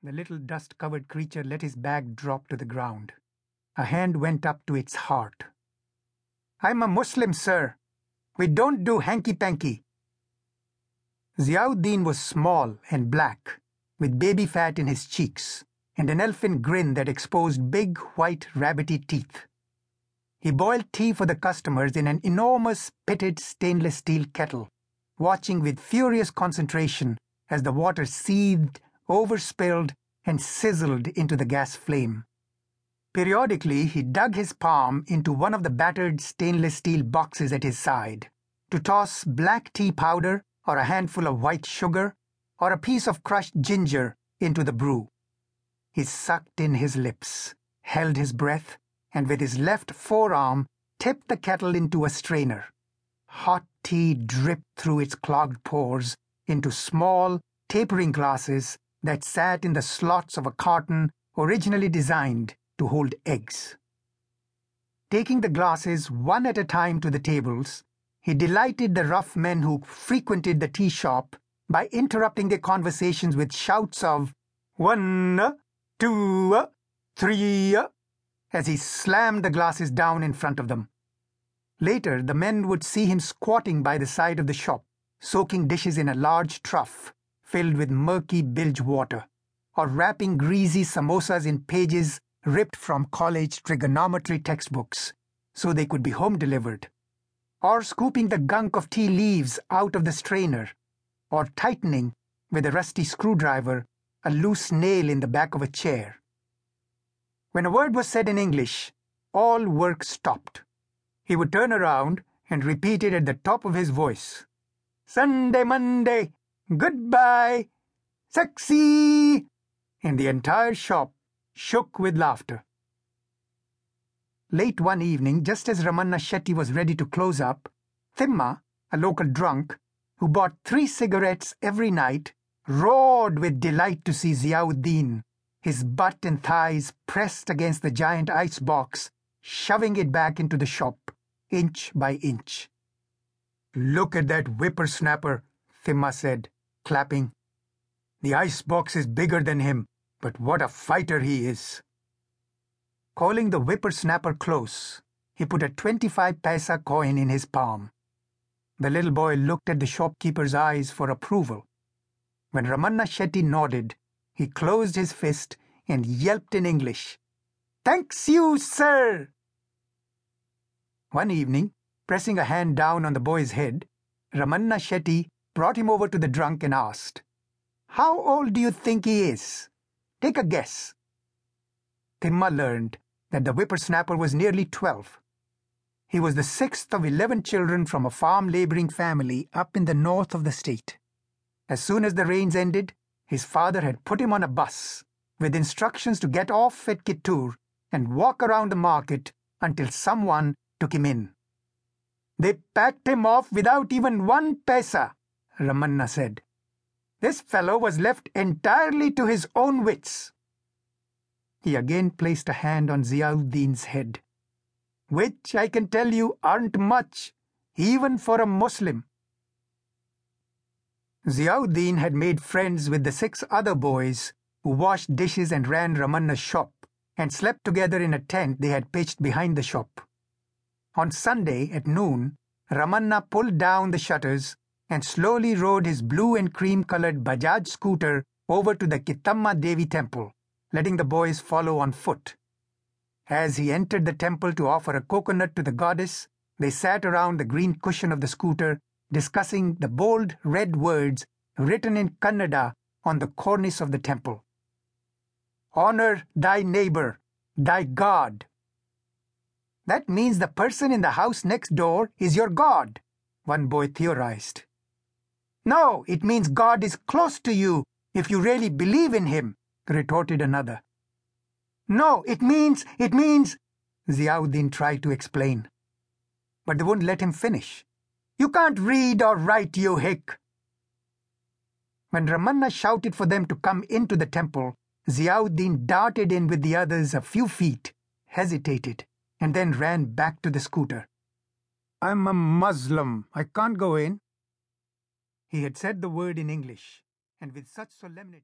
The little dust covered creature let his bag drop to the ground. A hand went up to its heart. I'm a Muslim, sir. We don't do hanky panky. Ziauddin was small and black, with baby fat in his cheeks and an elfin grin that exposed big, white, rabbity teeth. He boiled tea for the customers in an enormous, pitted stainless steel kettle, watching with furious concentration as the water seethed overspilled, and sizzled into the gas flame. Periodically, he dug his palm into one of the battered stainless steel boxes at his side to toss black tea powder or a handful of white sugar or a piece of crushed ginger into the brew. He sucked in his lips, held his breath, and with his left forearm tipped the kettle into a strainer. Hot tea dripped through its clogged pores into small, tapering glasses that sat in the slots of a carton originally designed to hold eggs. Taking the glasses one at a time to the tables, he delighted the rough men who frequented the tea shop by interrupting their conversations with shouts of one, two, three, as he slammed the glasses down in front of them. Later, the men would see him squatting by the side of the shop, soaking dishes in a large trough filled with murky bilge water, or wrapping greasy samosas in pages ripped from college trigonometry textbooks so they could be home delivered, or scooping the gunk of tea leaves out of the strainer, or tightening with a rusty screwdriver a loose nail in the back of a chair. When a word was said in English, all work stopped. He would turn around and repeat it at the top of his voice. Sunday, Monday, Goodbye! Sexy! And the entire shop shook with laughter. Late one evening, just as Ramanna Shetty was ready to close up, Thimma, a local drunk, who bought three cigarettes every night, roared with delight to see Ziauddin, his butt and thighs pressed against the giant ice box, shoving it back into the shop, inch by inch. Look at that whippersnapper, Thimma said clapping. The ice box is bigger than him, but what a fighter he is. Calling the whippersnapper close, he put a 25 paisa coin in his palm. The little boy looked at the shopkeeper's eyes for approval. When Ramanna Shetty nodded, he closed his fist and yelped in English, Thanks you, sir! One evening, pressing a hand down on the boy's head, Ramanna Shetty brought him over to the drunk and asked, How old do you think he is? Take a guess. Thimma learned that the whippersnapper was nearly twelve. He was the sixth of eleven children from a farm laboring family up in the north of the state. As soon as the rains ended, his father had put him on a bus with instructions to get off at Kittur and walk around the market until someone took him in. They packed him off without even one paisa Ramanna said. This fellow was left entirely to his own wits. He again placed a hand on Ziauddin's head, which I can tell you aren't much, even for a Muslim. Ziauddin had made friends with the six other boys who washed dishes and ran Ramanna's shop and slept together in a tent they had pitched behind the shop. On Sunday at noon, Ramanna pulled down the shutters and slowly rode his blue and cream colored Bajaj scooter over to the Kittamma Devi temple, letting the boys follow on foot. As he entered the temple to offer a coconut to the goddess, they sat around the green cushion of the scooter, discussing the bold red words written in Kannada on the cornice of the temple. Honor thy neighbor, thy God. That means the person in the house next door is your God, one boy theorized. No, it means God is close to you if you really believe in Him, retorted another. No, it means, it means, Ziauddin tried to explain. But they wouldn't let him finish. You can't read or write, you hick. When Ramanna shouted for them to come into the temple, Ziauddin darted in with the others a few feet, hesitated, and then ran back to the scooter. I'm a Muslim. I can't go in. He had said the word in English, and with such solemnity.